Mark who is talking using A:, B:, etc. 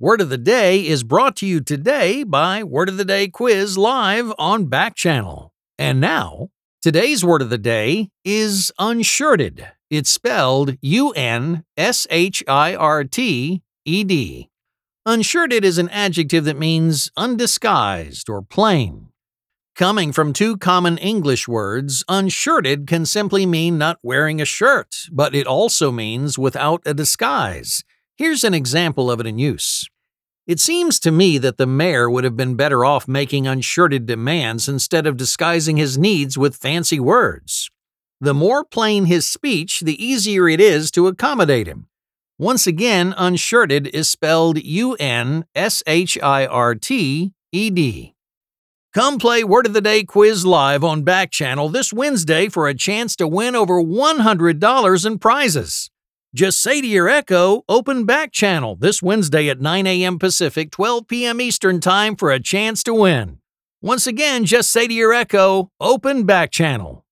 A: Word of the Day is brought to you today by Word of the Day Quiz live on Back Channel. And now, today's Word of the Day is unshirted. It's spelled U N S H I R T E D. Unshirted is an adjective that means undisguised or plain. Coming from two common English words, unshirted can simply mean not wearing a shirt, but it also means without a disguise. Here's an example of it in use. It seems to me that the mayor would have been better off making unshirted demands instead of disguising his needs with fancy words. The more plain his speech, the easier it is to accommodate him. Once again, unshirted is spelled U N S H I R T E D. Come play Word of the Day quiz live on Back Channel this Wednesday for a chance to win over $100 in prizes. Just say to your Echo, open Back Channel this Wednesday at 9 a.m. Pacific, 12 p.m. Eastern Time for a chance to win. Once again, just say to your Echo, open Back Channel.